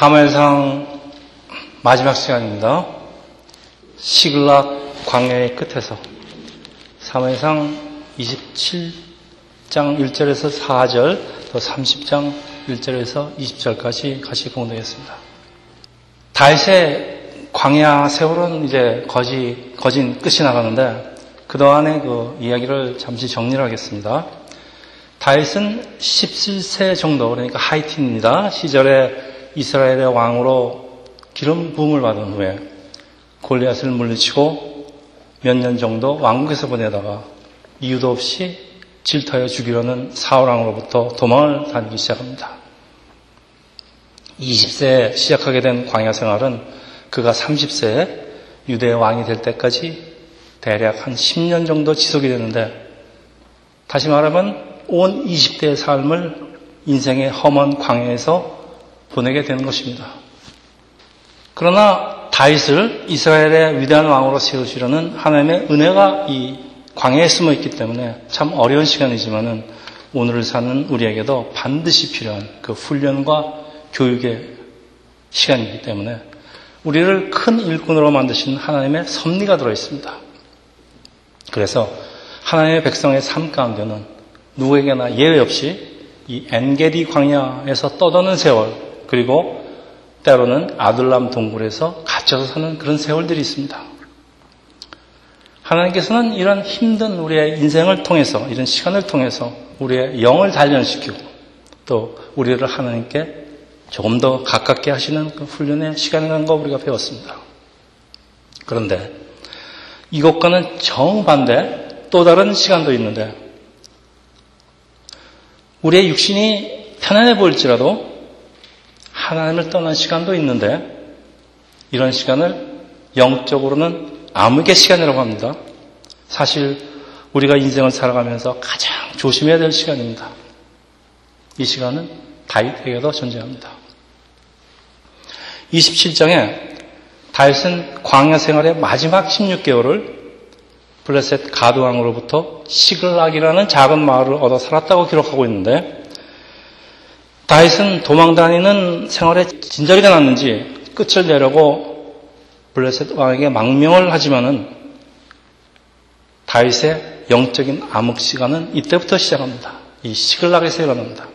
사무엘상 마지막 시간입니다. 시글락 광야의 끝에서 사무엘상 27장 1절에서 4절 또 30장 1절에서 20절까지 같이 공동했습니다. 다윗의 광야 세월은 이제 거지, 거진 끝이 나가는데 그동안의 그 이야기를 잠시 정리를 하겠습니다. 다윗은 17세 정도, 그러니까 하이틴입니다. 시절에 이스라엘의 왕으로 기름 부음을 받은 후에 골리앗을 물리치고 몇 년 정도 왕국에서 보내다가 이유도 없이 질타해 죽이려는 사울왕으로부터 도망을 다니기 시작합니다. 20세에 시작하게 된 광야 생활은 그가 30세에 유대의 왕이 될 때까지 대략 한 10년 정도 지속이 되는데 다시 말하면 온 20대의 삶을 인생의 험한 광야에서 보내게 되는 것입니다. 그러나 다윗을 이스라엘의 위대한 왕으로 세우시려는 하나님의 은혜가 이 광야에 숨어 있기 때문에 참 어려운 시간이지만은 오늘을 사는 우리에게도 반드시 필요한 그 훈련과 교육의 시간이기 때문에 우리를 큰 일꾼으로 만드신 하나님의 섭리가 들어 있습니다. 그래서 하나님의 백성의 삶 가운데는 누구에게나 예외 없이 이 엔게디 광야에서 떠도는 세월 그리고 때로는 아들람 동굴에서 갇혀서 사는 그런 세월들이 있습니다. 하나님께서는 이런 힘든 우리의 인생을 통해서 이런 시간을 통해서 우리의 영을 단련시키고 또 우리를 하나님께 조금 더 가깝게 하시는 그 훈련의 시간이라는 거 우리가 배웠습니다. 그런데 이것과는 정반대 또 다른 시간도 있는데 우리의 육신이 편안해 보일지라도 하나님을 떠난 시간도 있는데 이런 시간을 영적으로는 암흑의 시간이라고 합니다. 사실 우리가 인생을 살아가면서 가장 조심해야 될 시간입니다. 이 시간은 다윗에게도 존재합니다. 27장에 다윗은 광야 생활의 마지막 16개월을 블레셋 가드왕으로부터 시글락이라는 작은 마을을 얻어 살았다고 기록하고 있는데 다윗은 도망 다니는 생활에 진저리가 났는지 끝을 내려고 블레셋 왕에게 망명을 하지만은 다윗의 영적인 암흑 시간은 이때부터 시작합니다. 이 시글락에서 일어납니다.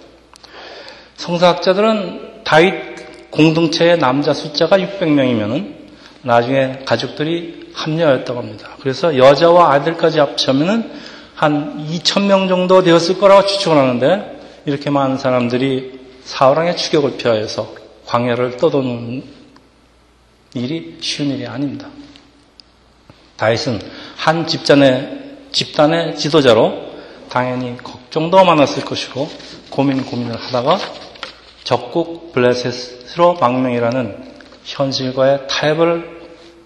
성사학자들은 다윗 공동체의 남자 숫자가 600명이면은 나중에 가족들이 합류하였다고 합니다. 그래서 여자와 아들까지 합치면은 한 2,000명 정도 되었을 거라고 추측을 하는데 이렇게 많은 사람들이 사울왕의 추격을 피하여서 광야를 떠도는 일이 쉬운 일이 아닙니다. 다윗은 한 집단의, 집단의 지도자로 당연히 걱정도 많았을 것이고 고민 고민을 하다가 적국 블레셋으로 망명이라는 현실과의 타협을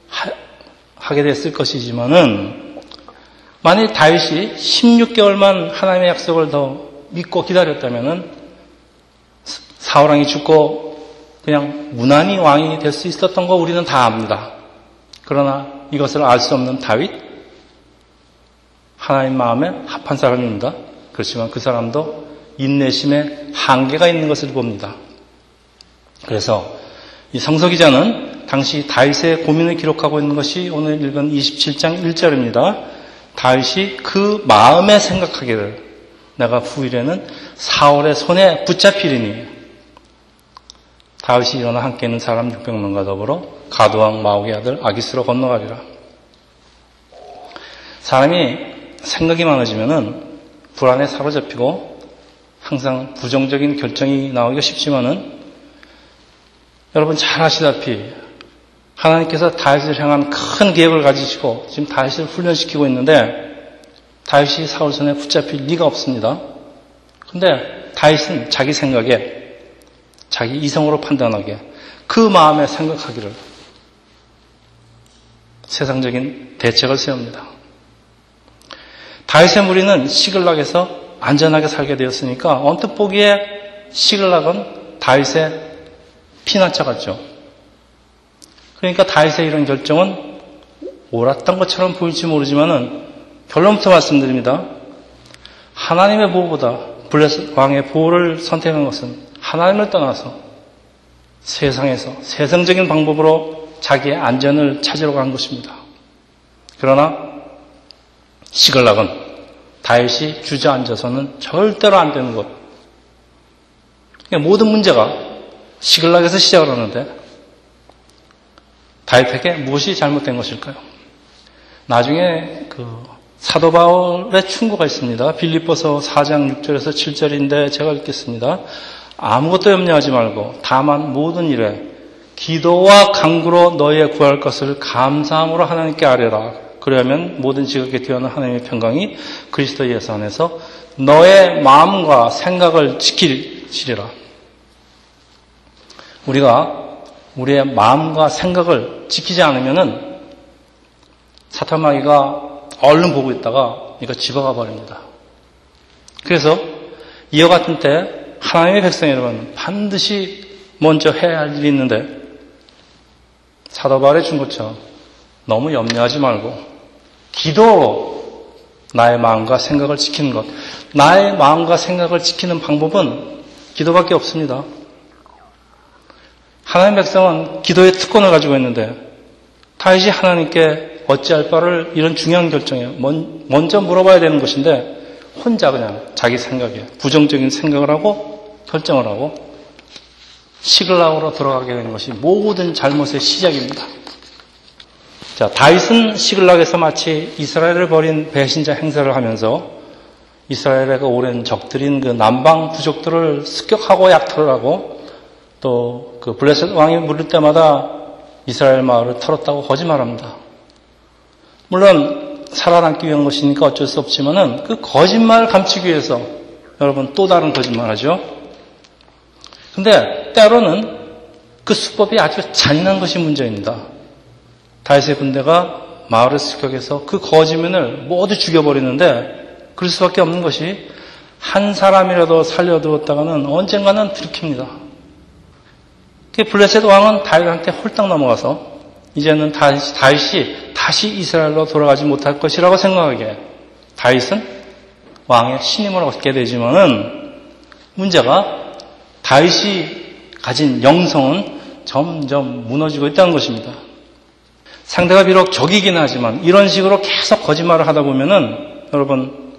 하, 게 됐을 것이지만은 만일 다윗이 16개월만 하나님의 약속을 더 믿고 기다렸다면은 사울왕이 죽고 그냥 무난히 왕이 될 수 있었던 거 우리는 다 압니다. 그러나 이것을 알 수 없는 다윗 하나님 마음에 합한 사람입니다. 그렇지만 그 사람도 인내심에 한계가 있는 것을 봅니다. 그래서 이 성서 기자는 당시 다윗의 고민을 기록하고 있는 것이 오늘 읽은 27장 1절입니다. 다윗이 그 마음에 생각하기를 내가 후일에는 사울의 손에 붙잡히리니 다윗이 일어나 함께 있는 사람 600명과 더불어 가두왕 마옥의 아들 아기스로 건너가리라. 사람이 생각이 많아지면은 불안에 사로잡히고 항상 부정적인 결정이 나오기가 쉽지만은 여러분 잘 아시다시피 하나님께서 다윗을 향한 큰 계획을 가지시고 지금 다윗을 훈련시키고 있는데 다윗이 사울 손에 붙잡힐 리가 없습니다. 근데 다윗은 자기 생각에 자기 이성으로 판단하게 그 마음에 생각하기를 세상적인 대책을 세웁니다. 다윗의 무리는 시글락에서 안전하게 살게 되었으니까 언뜻 보기에 시글락은 다윗의 피난처 같죠. 그러니까 다윗의 이런 결정은 옳았던 것처럼 보일지 모르지만은 결론부터 말씀드립니다. 하나님의 보호보다 블레스 왕의 보호를 선택한 것은 하나님을 떠나서 세상에서 세상적인 방법으로 자기의 안전을 찾으러 간 것입니다. 그러나 시글락은 다윗이 주저앉아서는 절대로 안 되는 것. 그러니까 모든 문제가 시글락에서 시작을 하는데 다윗에게 무엇이 잘못된 것일까요? 나중에 그 사도 바울의 충고가 있습니다. 빌립보서 4장 6절에서 7절인데 제가 읽겠습니다. 아무것도 염려하지 말고 다만 모든 일에 기도와 강구로 너희의 구할 것을 감사함으로 하나님께 아뢰라. 그러면 모든 지극히 뛰어난 하나님의 평강이 그리스도 예수 안에서 너의 마음과 생각을 지키시리라. 우리가 우리의 마음과 생각을 지키지 않으면은 사탄마귀가 얼른 보고 있다가 이거 집어가 버립니다. 그래서 이와 같은 때 하나님의 백성 여러분 반드시 먼저 해야 할 일이 있는데 사도바울의 준 것처럼 너무 염려하지 말고 기도로 나의 마음과 생각을 지키는 것. 나의 마음과 생각을 지키는 방법은 기도밖에 없습니다. 하나님 백성은 기도의 특권을 가지고 있는데 다윗이 하나님께 어찌할 바를 이런 중요한 결정에 먼저 물어봐야 되는 것인데 혼자 그냥 자기 생각에 부정적인 생각을 하고 결정을 하고 시글락으로 들어가게 되는 것이 모든 잘못의 시작입니다. 자, 다윗은 시글락에서 마치 이스라엘을 버린 배신자 행사를 하면서 이스라엘의 그 오랜 적들인 그 남방 부족들을 습격하고 약탈을 하고 또 그 블레셋 왕이 물을 때마다 이스라엘 마을을 털었다고 거짓말합니다. 물론 살아남기 위한 것이니까 어쩔 수 없지만은 그 거짓말을 감추기 위해서 여러분 또 다른 거짓말 하죠. 근데 때로는 그 수법이 아주 잔인한 것이 문제입니다. 다윗의 군대가 마을을 습격해서 그 거짓면을 모두 죽여버리는데 그럴 수밖에 없는 것이 한 사람이라도 살려두었다가는 언젠가는 들킵니다. 그 블레셋 왕은 다윗한테 홀딱 넘어가서 이제는 다윗이 다시 이스라엘로 돌아가지 못할 것이라고 생각하게 다윗은 왕의 신임을 얻게 되지만은 문제가 다윗이 가진 영성은 점점 무너지고 있다는 것입니다. 상대가 비록 적이긴 하지만 이런 식으로 계속 거짓말을 하다 보면은 여러분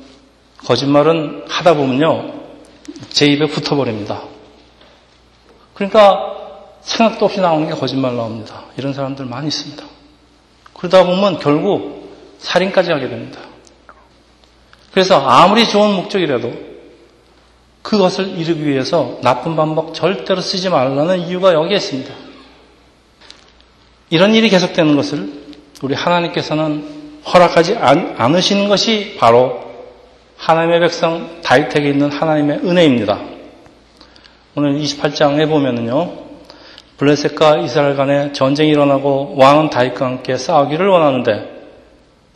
거짓말은 하다 보면요 제 입에 붙어버립니다. 그러니까 생각도 없이 나오는 게 거짓말 나옵니다. 이런 사람들 많이 있습니다. 그러다 보면 결국 살인까지 하게 됩니다. 그래서 아무리 좋은 목적이라도 그것을 이루기 위해서 나쁜 방법 절대로 쓰지 말라는 이유가 여기에 있습니다. 이런 일이 계속되는 것을 우리 하나님께서는 허락하지 않으시는 것이 바로 하나님의 백성 다윗에게 있는 하나님의 은혜입니다. 오늘 28장에 보면은요, 블레셋과 이스라엘 간에 전쟁이 일어나고 왕은 다윗과 함께 싸우기를 원하는데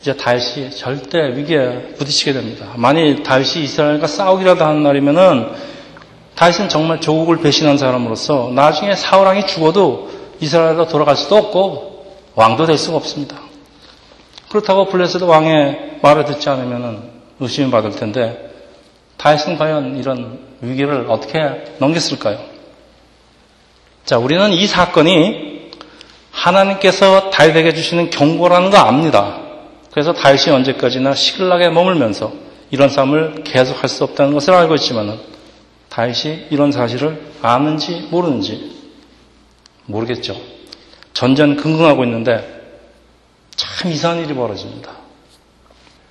이제 다윗이 절대 위기에 부딪히게 됩니다. 만일 다윗이 이스라엘과 싸우기라도 하는 날이면은 다윗은 정말 조국을 배신한 사람으로서 나중에 사울왕이 죽어도 이스라엘로 돌아갈 수도 없고 왕도 될 수가 없습니다. 그렇다고 블레셋 왕의 말을 듣지 않으면 의심을 받을 텐데 다윗은 과연 이런 위기를 어떻게 넘겼을까요? 자, 우리는 이 사건이 하나님께서 다윗에게 주시는 경고라는 거 압니다. 그래서 다윗이 언제까지나 시글락에 머물면서 이런 삶을 계속할 수 없다는 것을 알고 있지만은 다윗이 이런 사실을 아는지 모르는지 모르겠죠. 전전긍긍하고 있는데 참 이상한 일이 벌어집니다.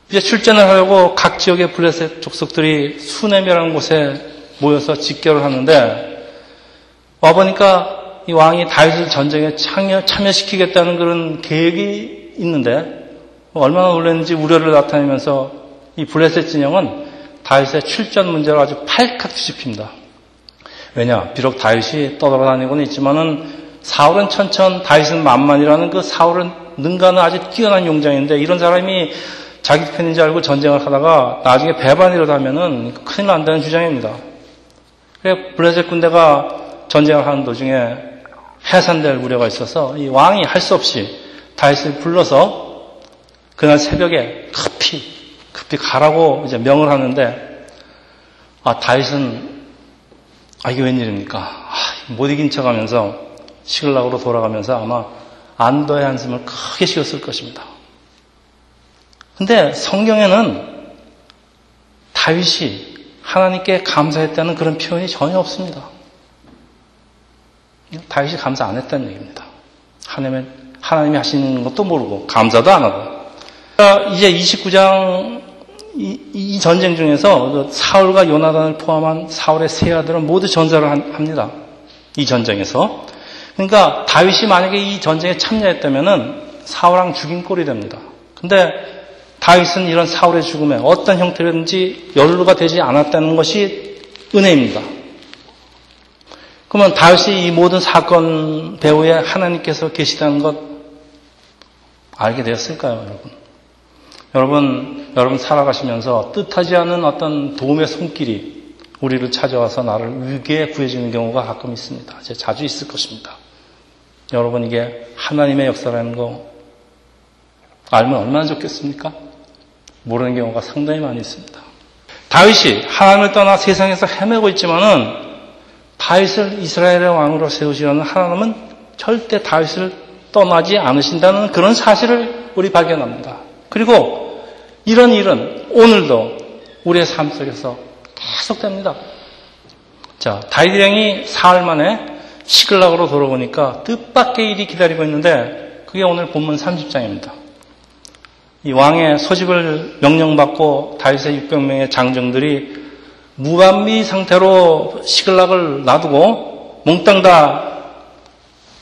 이제 출전을 하려고 각 지역의 블레셋 족속들이 수네미라는 곳에 모여서 직결을 하는데 와보니까 이 왕이 다윗을 전쟁에 참여, 참여시키겠다는 그런 계획이 있는데 얼마나 놀랐는지 우려를 나타내면서 이 블레셋 진영은 다윗의 출전 문제를 아주 팔칵 뒤집힙니다. 왜냐? 비록 다윗이 떠돌아다니고는 있지만은 사울은 천천, 다윗은 만만이라는 그 사울은 능가는 아주 뛰어난 용장인데 이런 사람이 자기 편인 줄 알고 전쟁을 하다가 나중에 배반이라도 하면은 큰일 난다는 주장입니다. 그래 블레셋 군대가 전쟁을 하는 도중에 해산될 우려가 있어서 이 왕이 할 수 없이 다윗을 불러서 그날 새벽에 급히 급히 가라고 이제 명을 하는데 아 다윗은 아 이게 웬일입니까? 아, 못 이긴 척하면서 시글락으로 돌아가면서 아마 안도의 한숨을 크게 쉬었을 것입니다. 근데 성경에는 다윗이 하나님께 감사했다는 그런 표현이 전혀 없습니다. 다윗이 감사 안 했다는 얘기입니다. 하나님의, 하나님이 하시는 것도 모르고 감사도 안 하고. 이제 29장 이, 이 전쟁 중에서 그 사울과 요나단을 포함한 사울의 세 아들은 모두 전사를 합니다. 이 전쟁에서. 그러니까 다윗이 만약에 이 전쟁에 참여했다면은 사울랑 죽인 꼴이 됩니다. 근데 다윗은 이런 사울의 죽음에 어떤 형태든지 연루가 되지 않았다는 것이 은혜입니다. 그러면 다윗이 이 모든 사건 배후에 하나님께서 계시다는 것 알게 되었을까요, 여러분? 여러분, 여러분 살아가시면서 뜻하지 않은 어떤 도움의 손길이 우리를 찾아와서 나를 위기에 구해주는 경우가 가끔 있습니다. 이제 자주 있을 것입니다. 여러분 이게 하나님의 역사라는 거 알면 얼마나 좋겠습니까? 모르는 경우가 상당히 많이 있습니다. 다윗이 하나님을 떠나 세상에서 헤매고 있지만은 다윗을 이스라엘의 왕으로 세우시려는 하나님은 절대 다윗을 떠나지 않으신다는 그런 사실을 우리 발견합니다. 그리고 이런 일은 오늘도 우리의 삶 속에서 계속됩니다. 자, 다윗 왕이 사흘 만에 시글락으로 돌아오니까 뜻밖의 일이 기다리고 있는데 그게 오늘 본문 30장입니다. 이 왕의 소집을 명령받고 다윗의 600명의 장정들이 무반미 상태로 시글락을 놔두고 몽땅 다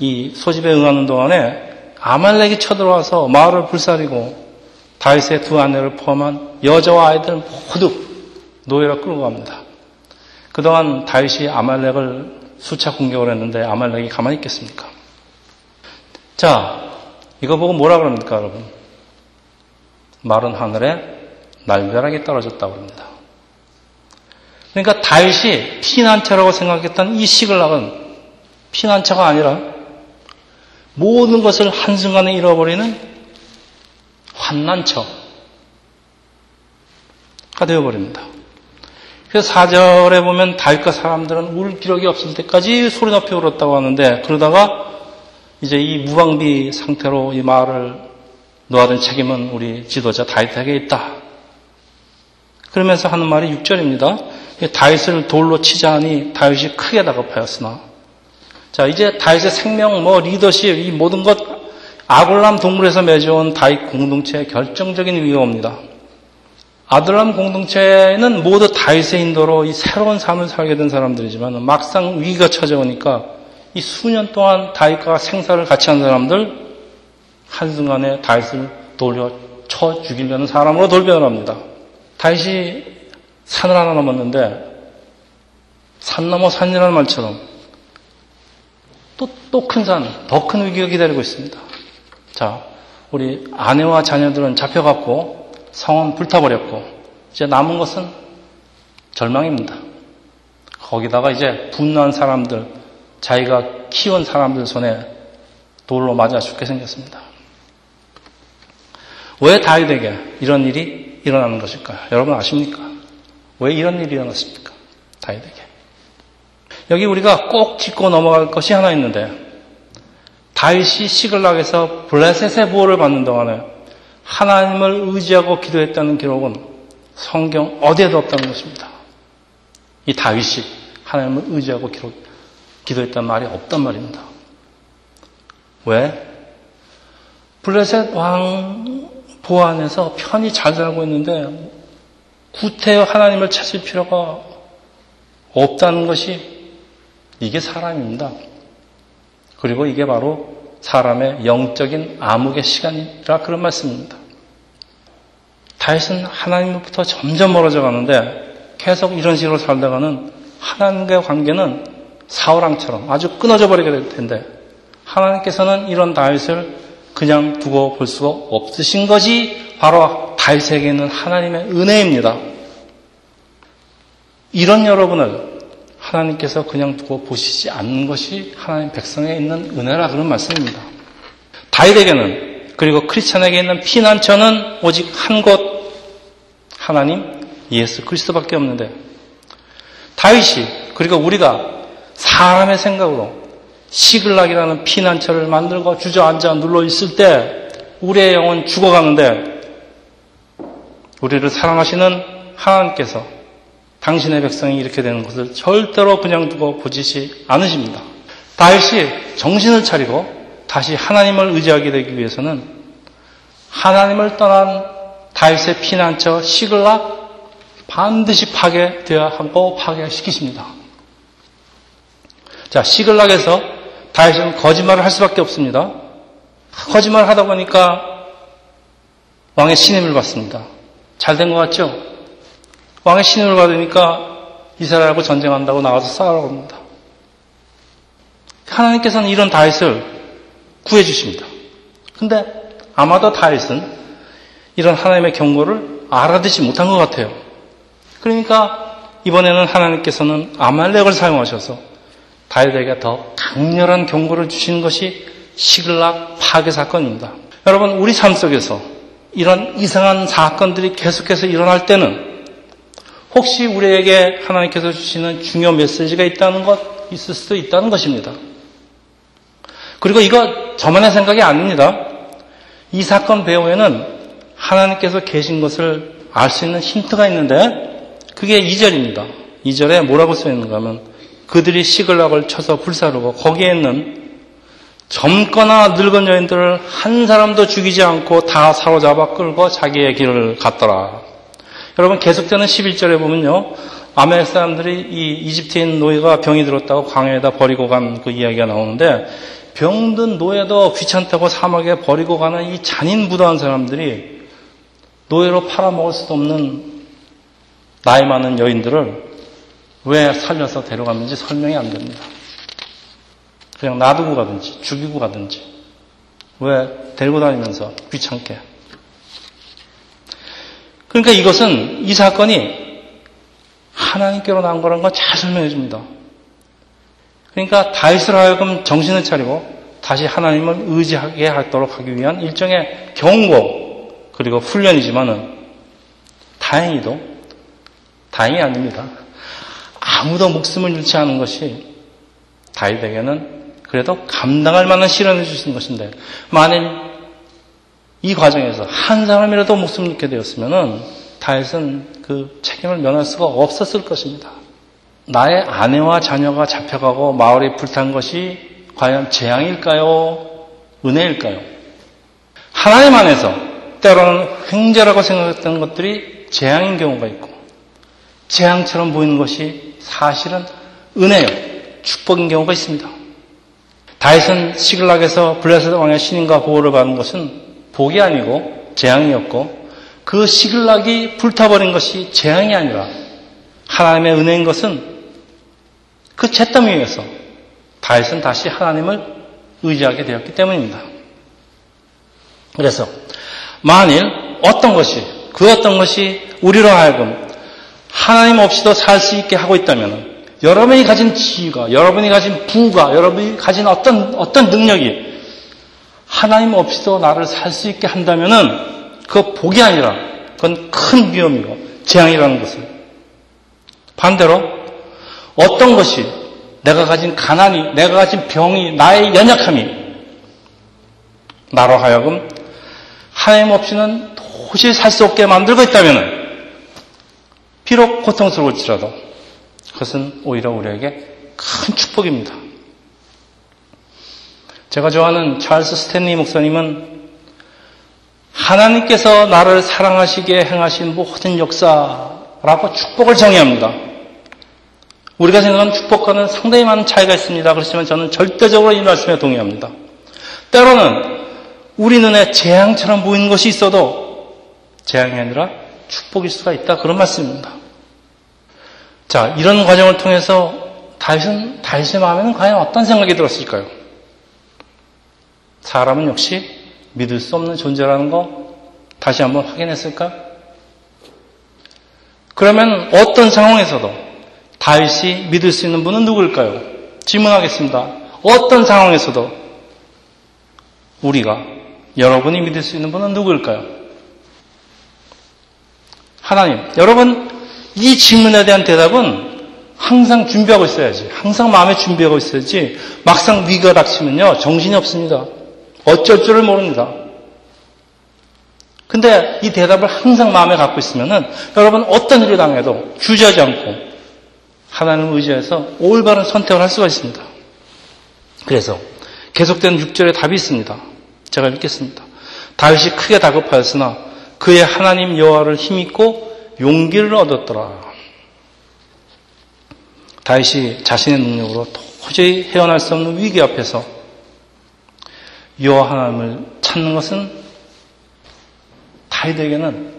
이 소집에 응하는 동안에 아말렉이 쳐들어와서 마을을 불사리고 다윗의 두 아내를 포함한 여자와 아이들 모두 노예로 끌고 갑니다. 그동안 다윗이 아말렉을 수차 공격을 했는데 아말렉이 가만히 있겠습니까? 자, 이거 보고 뭐라 그럽니까, 여러분? 마른 하늘에 날벼락이 떨어졌다고 합니다. 그러니까 다윗이 피난처라고 생각했던 이 시글락은 피난처가 아니라 모든 것을 한순간에 잃어버리는 환난처가 되어버립니다. 그래서 4절에 보면 다윗과 사람들은 울 기력이 없을 때까지 소리 높이 울었다고 하는데 그러다가 이제 이 무방비 상태로 이 마을을 놓아둔 책임은 우리 지도자 다윗에게 있다. 그러면서 하는 말이 6절입니다. 다윗을 돌로 치자 하니 다윗이 크게 다급하였으나 자 이제 다윗의 생명 뭐 리더십 이 모든 것 아굴람 동굴에서 맺어온 다윗 공동체의 결정적인 위기가 옵니다. 아들람 공동체는 모두 다윗의 인도로 이 새로운 삶을 살게 된 사람들이지만 막상 위기가 찾아오니까 이 수년 동안 다윗과 생사를 같이 한 사람들 한순간에 다윗을 돌려 쳐 죽이려는 사람으로 돌변을 합니다. 다윗이 산을 하나 넘었는데 산 넘어 산이라는 말처럼 또 또 큰 산, 더 큰 위기가 기다리고 있습니다. 자, 우리 아내와 자녀들은 잡혀갔고 성은 불타버렸고 이제 남은 것은 절망입니다. 거기다가 이제 분노한 사람들, 자기가 키운 사람들 손에 돌로 맞아 죽게 생겼습니다. 왜 다윗에게 이런 일이 일어나는 것일까요? 여러분 아십니까? 왜 이런 일이 일어났습니까? 다윗에게. 여기 우리가 꼭 짚고 넘어갈 것이 하나 있는데 다윗이 시글락에서 블레셋의 보호를 받는 동안에 하나님을 의지하고 기도했다는 기록은 성경 어디에도 없다는 것입니다. 이 다윗이 하나님을 의지하고 기록, 기도했다는 말이 없단 말입니다. 왜? 블레셋 왕 보호 안에서 편히 잘 살고 있는데 구태여 하나님을 찾을 필요가 없다는 것이 이게 사람입니다. 그리고 이게 바로 사람의 영적인 암흑의 시간이라 그런 말씀입니다. 다윗은 하나님부터 점점 멀어져 가는데 계속 이런 식으로 살다가는 하나님과의 관계는 사울왕처럼 아주 끊어져 버리게 될 텐데 하나님께서는 이런 다윗을 그냥 두고 볼 수가 없으신 것이 바로 다윗에게는 하나님의 은혜입니다. 이런 여러분을 하나님께서 그냥 두고 보시지 않는 것이 하나님 백성에 있는 은혜라 그런 말씀입니다. 다윗에게는 그리고 크리스천에게 있는 피난처는 오직 한 곳 하나님 예수 그리스도밖에 없는데 다윗이 그리고 우리가 사람의 생각으로 시글락이라는 피난처를 만들고 주저앉아 눌러 있을 때 우리의 영은 죽어가는데 우리를 사랑하시는 하나님께서 당신의 백성이 이렇게 되는 것을 절대로 그냥 두고 보지시 않으십니다. 다윗이 정신을 차리고 다시 하나님을 의지하게 되기 위해서는 하나님을 떠난 다윗의 피난처 시글락 반드시 파괴되어야 하고 파괴시키십니다. 자, 시글락에서 다윗은 거짓말을 할 수밖에 없습니다. 거짓말을 하다 보니까 왕의 신임을 받습니다. 잘 된 것 같죠? 왕의 신임을 받으니까 이스라엘하고 전쟁한다고 나와서 싸우라고 합니다. 하나님께서는 이런 다윗을 구해 주십니다. 근데 아마도 다윗은 이런 하나님의 경고를 알아듣지 못한 것 같아요. 그러니까 이번에는 하나님께서는 아말렉을 사용하셔서 다윗에게 더 강렬한 경고를 주시는 것이 시글락 파괴 사건입니다. 여러분 우리 삶 속에서 이런 이상한 사건들이 계속해서 일어날 때는 혹시 우리에게 하나님께서 주시는 중요 메시지가 있다는 것 있을 수도 있다는 것입니다. 그리고 이거 저만의 생각이 아닙니다. 이 사건 배후에는 하나님께서 계신 것을 알 수 있는 힌트가 있는데 그게 2절입니다. 2절에 뭐라고 써 있는가 하면 그들이 시글락을 쳐서 불사르고 거기에 있는 젊거나 늙은 여인들을 한 사람도 죽이지 않고 다 사로잡아 끌고 자기의 길을 갔더라. 여러분 계속되는 11절에 보면요. 아멜 사람들이 이 이집트인 노예가 병이 들었다고 광야에다 버리고 간 그 이야기가 나오는데 병든 노예도 귀찮다고 사막에 버리고 가는 이 잔인 부도한 사람들이 노예로 팔아먹을 수도 없는 나이 많은 여인들을 왜 살려서 데려갔는지 설명이 안 됩니다. 그냥 놔두고 가든지 죽이고 가든지 왜 데리고 다니면서 귀찮게 그러니까 이것은 이 사건이 하나님께로 나온 거라는 걸 잘 설명해 줍니다. 그러니까 다윗을 하여금 정신을 차리고 다시 하나님을 의지하게 하도록 하기 위한 일종의 경고 그리고 훈련이지만은 다행히도 다행이 아닙니다. 아무도 목숨을 잃지 않은 것이 다윗에게는 그래도 감당할 만한 시련을 주신 것인데 만일 이 과정에서 한 사람이라도 목숨을 잃게 되었으면은 다윗은 그 책임을 면할 수가 없었을 것입니다. 나의 아내와 자녀가 잡혀가고 마을이 불탄 것이 과연 재앙일까요? 은혜일까요? 하나님 안에서 때로는 횡재라고 생각했던 것들이 재앙인 경우가 있고 재앙처럼 보이는 것이 사실은 은혜요, 축복인 경우가 있습니다. 다윗은 시글락에서 블레셋 왕의 신임과 보호를 받은 것은 복이 아니고 재앙이었고 그 시글락이 불타버린 것이 재앙이 아니라 하나님의 은혜인 것은 그 채땀 위에서 다윗은 다시 하나님을 의지하게 되었기 때문입니다. 그래서 만일 어떤 것이 그 어떤 것이 우리로 하여금 하나님 없이도 살 수 있게 하고 있다면 여러분이 가진 지위가 여러분이 가진 부가 여러분이 가진 어떤 어떤 능력이 하나님 없이도 나를 살 수 있게 한다면은 그 복이 아니라 그건 큰 위험이고 재앙이라는 것을 반대로 어떤 것이 내가 가진 가난이, 내가 가진 병이, 나의 연약함이 나로 하여금 하나님 없이는 도저히 살 수 없게 만들고 있다면 비록 고통스러울지라도 그것은 오히려 우리에게 큰 축복입니다. 제가 좋아하는 찰스 스탠리 목사님은 하나님께서 나를 사랑하시게 행하신 모든 역사라고 축복을 정의합니다. 우리가 생각하는 축복과는 상당히 많은 차이가 있습니다. 그렇지만 저는 절대적으로 이 말씀에 동의합니다. 때로는 우리 눈에 재앙처럼 보이는 것이 있어도 재앙이 아니라 축복일 수가 있다. 그런 말씀입니다. 자, 이런 과정을 통해서 다윗은, 다윗의 마음에는 과연 어떤 생각이 들었을까요? 사람은 역시 믿을 수 없는 존재라는 거 다시 한번 확인했을까? 그러면 어떤 상황에서도 다윗이 믿을 수 있는 분은 누구일까요? 질문하겠습니다. 어떤 상황에서도 우리가 여러분이 믿을 수 있는 분은 누구일까요? 하나님. 여러분 이 질문에 대한 대답은 항상 준비하고 있어야지. 항상 마음에 준비하고 있어야지. 막상 위기가 닥치면요. 정신이 없습니다. 어쩔 줄을 모릅니다. 근데 이 대답을 항상 마음에 갖고 있으면은 여러분 어떤 일을 당해도 주저하지 않고 하나님을 의지해서 올바른 선택을 할 수가 있습니다. 그래서 계속된 6절에 답이 있습니다. 제가 읽겠습니다. 다윗이 크게 다급하였으나 그의 하나님 여호와를 힘입고 용기를 얻었더라. 다윗이 자신의 능력으로 도저히 헤어날 수 없는 위기 앞에서 여호와 하나님을 찾는 것은 다윗에게는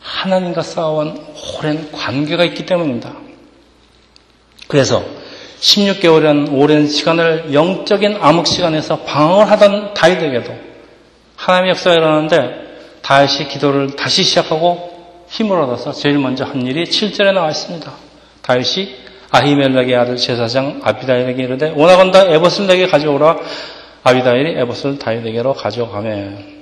하나님과 쌓아온 오랜 관계가 있기 때문입니다. 그래서 16개월이라는 오랜 시간을 영적인 암흑 시간에서 방황을 하던 다윗에게도 하나님의 역사가 일어나는데 다윗이 기도를 다시 시작하고 힘을 얻어서 제일 먼저 한 일이 7절에 나와 있습니다. 다윗이 아히멜렉의 아들 제사장 아비다일에게 이르되 원하건다 에봇을 내게 가져오라 아비다일이 에봇을 다윗에게로 가져가매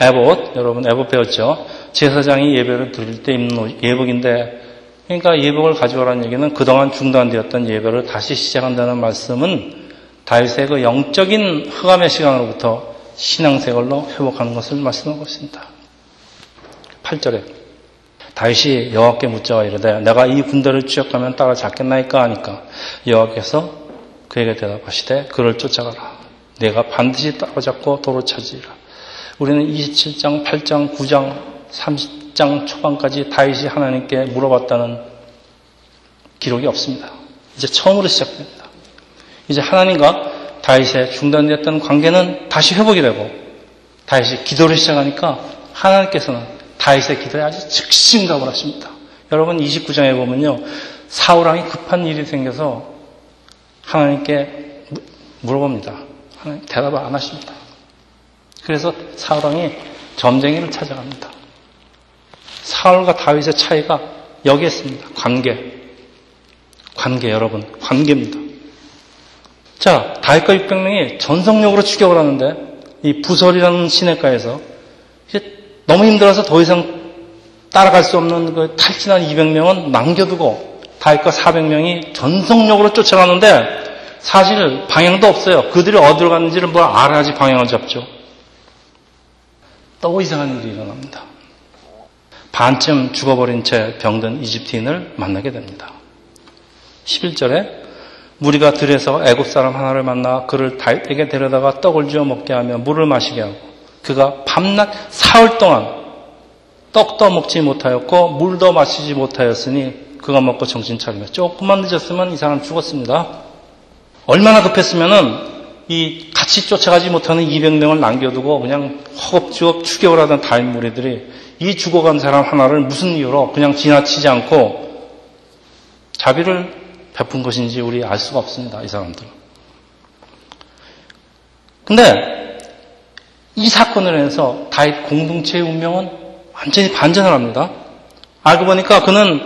에봇, 여러분 에봇 배웠죠? 제사장이 예배를 드릴 때 입는 예복인데, 그러니까 예복을 가져오라는 얘기는 그동안 중단되었던 예배를 다시 시작한다는 말씀은 다윗의 그 영적인 흑암의 시간으로부터 신앙생활로 회복하는 것을 말씀하고 있습니다. 8절에 다윗이 여호와께 묻자와 이르되 내가 이 군대를 추격하면 따라잡겠나이까 하니까 여호와께서 그에게 대답하시되 그를 쫓아가라. 내가 반드시 따라잡고 도로 차지라. 우리는 27장, 8장, 9장, 30장 초반까지 다윗이 하나님께 물어봤다는 기록이 없습니다. 이제 처음으로 시작됩니다. 이제 하나님과 다윗의 중단되었던 관계는 다시 회복이 되고 다윗이 기도를 시작하니까 하나님께서는 다윗의 기도에 아주 즉심갑을 하십니다. 여러분 29장에 보면요. 사우랑이 급한 일이 생겨서 하나님께 물어봅니다. 하나님 대답을 안 하십니다. 그래서 사울왕이 점쟁이를 찾아갑니다. 사울과 다윗의 차이가 여기에 있습니다. 관계. 관계 여러분. 관계입니다. 자, 다윗과 600명이 전성력으로 추격을 하는데 이 부설이라는 시내가에서 너무 힘들어서 더 이상 따라갈 수 없는 그 탈진한 200명은 남겨두고 다윗과 400명이 전성력으로 쫓아가는데 사실 방향도 없어요. 그들이 어디로 갔는지를 뭘 알아야지 방향을 잡죠. 또 이상한 일이 일어납니다. 반쯤 죽어버린 채 병든 이집트인을 만나게 됩니다. 11절에 무리가 들에서 애굽 사람 하나를 만나 그를 다윗에게 데려다가 떡을 주어 먹게 하며 물을 마시게 하고 그가 밤낮 사흘 동안 떡도 먹지 못하였고 물도 마시지 못하였으니 그가 먹고 정신 차리며 조금만 늦었으면 이 사람 죽었습니다. 얼마나 급했으면은 이 같이 쫓아가지 못하는 200명을 남겨두고 그냥 허겁지겁 추격을 하던 다윗 무리들이 이 죽어간 사람 하나를 무슨 이유로 그냥 지나치지 않고 자비를 베푼 것인지 우리 알 수가 없습니다. 이 사람들. 근데 이 사건을 해서 다윗 공동체의 운명은 완전히 반전을 합니다. 알고 보니까 그는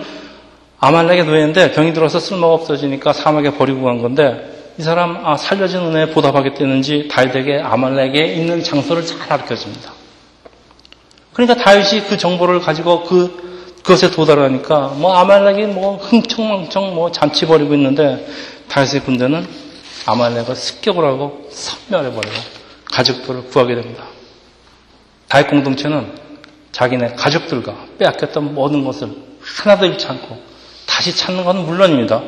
아말렉의 노예인데 병이 들어서 쓸모가 없어지니까 사막에 버리고 간 건데 이 사람 아, 살려진 은혜에 보답하겠다는지 다윗에게 아말렉에 있는 장소를 잘 가르쳐줍니다. 그러니까 다윗이 그 정보를 가지고 그 그것에 도달하니까 뭐 아말렉이 뭐 흥청망청 뭐 잔치 벌이고 있는데 다윗의 군대는 아말렉을 습격을 하고 섬멸해버리고 가족들을 구하게 됩니다. 다윗 공동체는 자기네 가족들과 빼앗겼던 모든 것을 하나도 잃지 않고 다시 찾는 것은 물론입니다.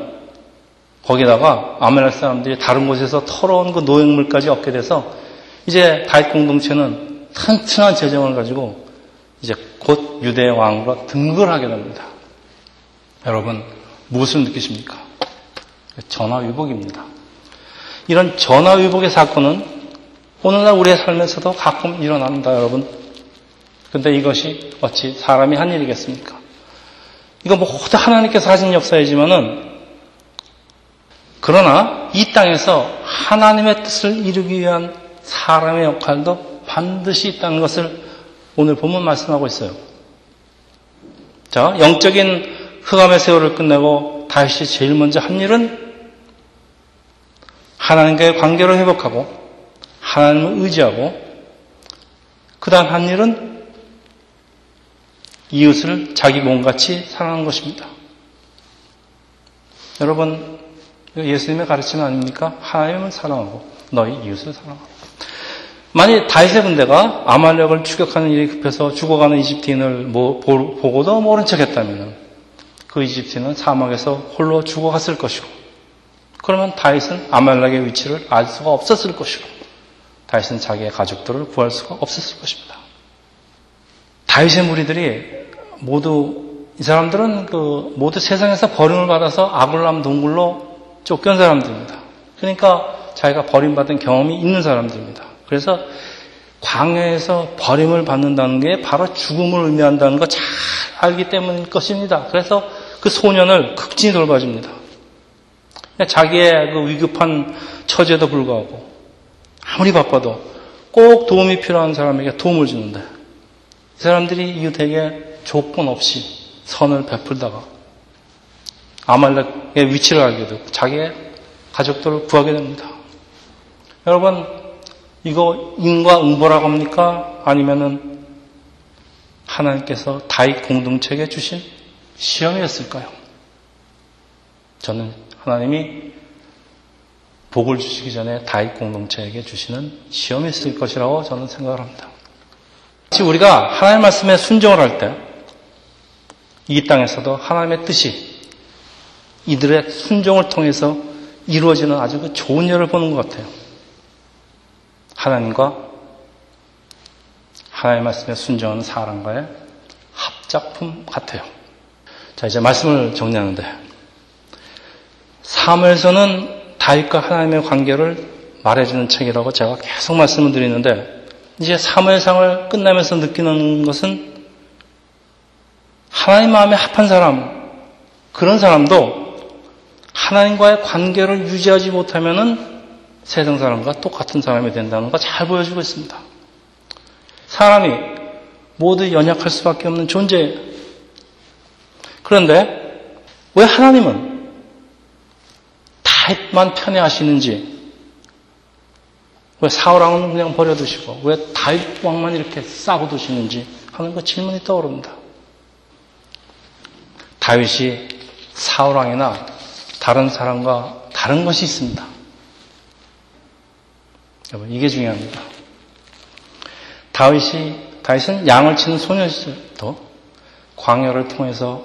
거기다가 아멜렉 사람들이 다른 곳에서 털어온 그 노획물까지 얻게 돼서 이제 다윗 공동체는 튼튼한 재정을 가지고 이제 곧 유대 왕으로 등극을 하게 됩니다. 여러분 무엇을 느끼십니까? 전화위복입니다. 이런 전화위복의 사건은 오늘날 우리의 삶에서도 가끔 일어납니다, 여러분. 근데 이것이 어찌 사람이 한 일이겠습니까? 이거 모두 뭐 하나님께서 하신 역사이지만은 그러나 이 땅에서 하나님의 뜻을 이루기 위한 사람의 역할도 반드시 있다는 것을 오늘 본문 말씀하고 있어요. 자, 영적인 흑암의 세월을 끝내고 다시 제일 먼저 한 일은 하나님과의 관계를 회복하고 하나님을 의지하고 그 다음 한 일은 이웃을 자기 몸같이 사랑하는 것입니다. 여러분, 예수님의 가르침 아닙니까? 하나님을 사랑하고 너희 이웃을 사랑하고. 만약 다윗의 군대가 아말렉을 추격하는 일이 급해서 죽어가는 이집트인을 뭐 보고도 모른 척했다면 그 이집트인은 사막에서 홀로 죽어갔을 것이고 그러면 다윗은 아말렉의 위치를 알 수가 없었을 것이고 다윗은 자기의 가족들을 구할 수가 없었을 것입니다. 다윗의 무리들이 모두 이 사람들은 그 모두 세상에서 버림을 받아서 아굴람 동굴로 쫓겨온 사람들입니다. 그러니까 자기가 버림받은 경험이 있는 사람들입니다. 그래서 광야에서 버림을 받는다는 게 바로 죽음을 의미한다는 거 잘 알기 때문일 것입니다. 그래서 그 소년을 극진히 돌봐줍니다. 자기의 그 위급한 처제도 불구하고 아무리 바빠도 꼭 도움이 필요한 사람에게 도움을 주는데 이 사람들이 이웃에게 조건 없이 선을 베풀다가 아말렉의 위치를 알게 되고 자기의 가족들을 구하게 됩니다. 여러분 이거 인과응보라고 합니까? 아니면은 하나님께서 다윗 공동체에게 주신 시험이었을까요? 저는 하나님이 복을 주시기 전에 다윗 공동체에게 주시는 시험이었을 것이라고 저는 생각을 합니다. 우리가 하나님 말씀에 순종을 할 때 이 땅에서도 하나님의 뜻이 이들의 순종을 통해서 이루어지는 아주 그 좋은 일을 보는 것 같아요. 하나님과 하나님 말씀에 순종하는 사람과의 합작품 같아요. 자, 이제 말씀을 정리하는데 사무에서는 다윗과 하나님의 관계를 말해주는 책이라고 제가 계속 말씀을 드리는데 이제 사무엘상을 끝나면서 느끼는 것은 하나님 마음에 합한 사람 그런 사람도 하나님과의 관계를 유지하지 못하면은 세상 사람과 똑같은 사람이 된다는 거 잘 보여주고 있습니다. 사람이 모두 연약할 수밖에 없는 존재예요. 그런데 왜 하나님은 다윗만 편애 하시는지 왜 사울왕은 그냥 버려두시고 왜 다윗 왕만 이렇게 싸고 두시는지 하는 그 질문이 떠오릅니다. 다윗이 사울왕이나 다른 사람과 다른 것이 있습니다. 여러분 이게 중요합니다. 다윗이 다윗은 양을 치는 소년 시절도 광야를 통해서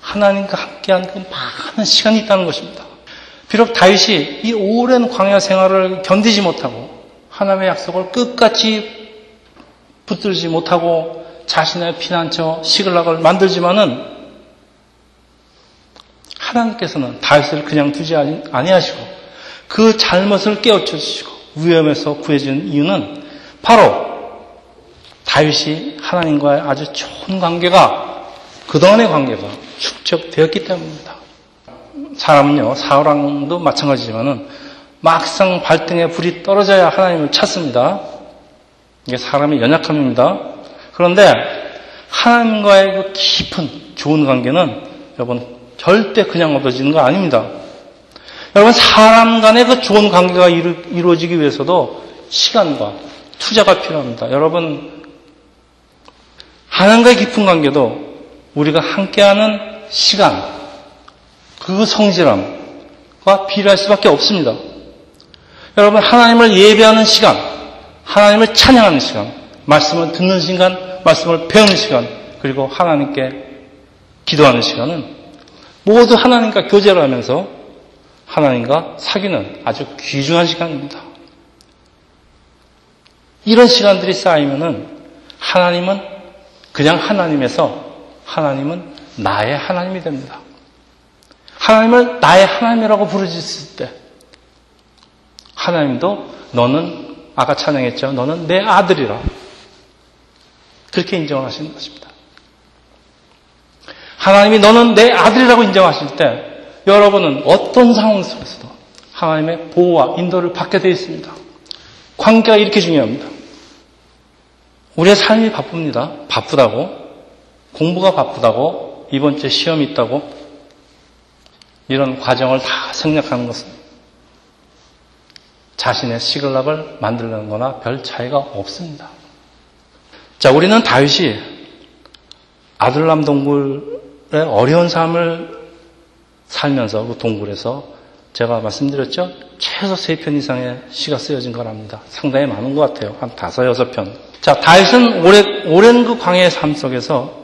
하나님과 함께한 그 많은 시간이 있다는 것입니다. 비록 다윗이 이 오랜 광야 생활을 견디지 못하고 하나님의 약속을 끝까지 붙들지 못하고 자신의 피난처 시글락을 만들지만은 하나님께서는 다윗을 그냥 두지 아니하시고 그 잘못을 깨우쳐 주시고 위험에서 구해준 이유는 바로 다윗이 하나님과의 아주 좋은 관계가 그동안의 관계가 축적되었기 때문입니다. 사람은요 사울왕도 마찬가지지만은 막상 발등에 불이 떨어져야 하나님을 찾습니다. 이게 사람의 연약함입니다. 그런데 하나님과의 그 깊은 좋은 관계는 여러분 절대 그냥 얻어지는 거 아닙니다. 여러분 사람 간의 그 좋은 관계가 이루, 어지기 위해서도 시간과 투자가 필요합니다. 여러분 하나님과의 깊은 관계도 우리가 함께하는 시간, 그 성질함과 비례할 수밖에 없습니다. 여러분 하나님을 예배하는 시간, 하나님을 찬양하는 시간, 말씀을 듣는 시간, 말씀을 배우는 시간, 그리고 하나님께 기도하는 시간은 모두 하나님과 교제를 하면서 하나님과 사귀는 아주 귀중한 시간입니다. 이런 시간들이 쌓이면은 하나님은 그냥 하나님에서 하나님은 나의 하나님이 됩니다. 하나님을 나의 하나님이라고 부르짖을 때 하나님도 너는 아까 찬양했죠. 너는 내 아들이라. 그렇게 인정을 하시는 것입니다. 하나님이 너는 내 아들이라고 인정하실 때 여러분은 어떤 상황 속에서도 하나님의 보호와 인도를 받게 되어 있습니다. 관계가 이렇게 중요합니다. 우리의 삶이 바쁩니다. 바쁘다고. 공부가 바쁘다고. 이번 주에 시험이 있다고. 이런 과정을 다 생략하는 것은 자신의 시글락을 만들는 거나 별 차이가 없습니다. 자, 우리는 다윗이 아들람 동굴의 어려운 삶을 살면서 그 동굴에서 제가 말씀드렸죠? 최소 세편 이상의 시가 쓰여진 거랍니다. 상당히 많은 것 같아요. 한 다섯, 여섯 편. 자, 다윗은 오래, 오랜 그 광야의 삶 속에서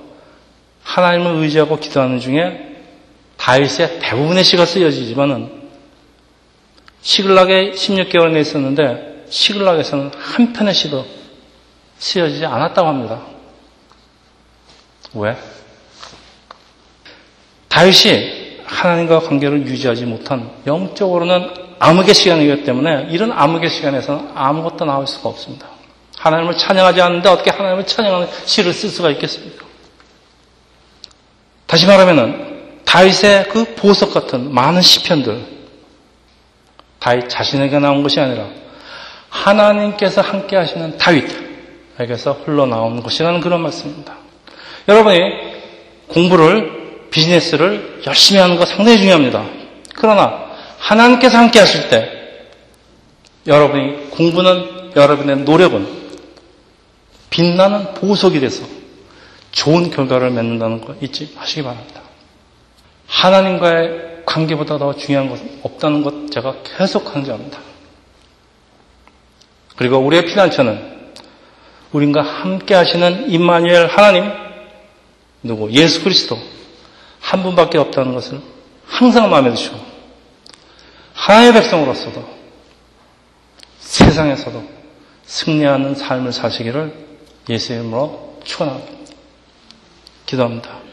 하나님을 의지하고 기도하는 중에 다윗의 대부분의 시가 쓰여지지만은 시글락에 16개월 내 있었는데 시글락에서는 한 편의 시도 쓰여지지 않았다고 합니다. 왜? 다윗이 하나님과 관계를 유지하지 못한 영적으로는 암흑의 시간이기 때문에 이런 암흑의 시간에서는 아무것도 나올 수가 없습니다. 하나님을 찬양하지 않는데 어떻게 하나님을 찬양하는 시를 쓸 수가 있겠습니까? 다시 말하면은 다윗의 그 보석 같은 많은 시편들 다윗 자신에게 나온 것이 아니라 하나님께서 함께 하시는 다윗에게서 흘러나온 것이라는 그런 말씀입니다. 여러분이 공부를 비즈니스를 열심히 하는 거 상당히 중요합니다. 그러나 하나님께서 함께 하실 때 여러분이 공부는 여러분의 노력은 빛나는 보석이 돼서 좋은 결과를 맺는다는 거 잊지 마시기 바랍니다. 하나님과의 관계보다 더 중요한 것은 없다는 것 제가 계속 강조합니다. 그리고 우리의 피난처는 우리과 함께 하시는 임마누엘 하나님 누구 예수 그리스도 한 분밖에 없다는 것을 항상 마음에 두시고 하나님의 백성으로서도 세상에서도 승리하는 삶을 사시기를 예수의 이름으로 축원합니다. 기도합니다.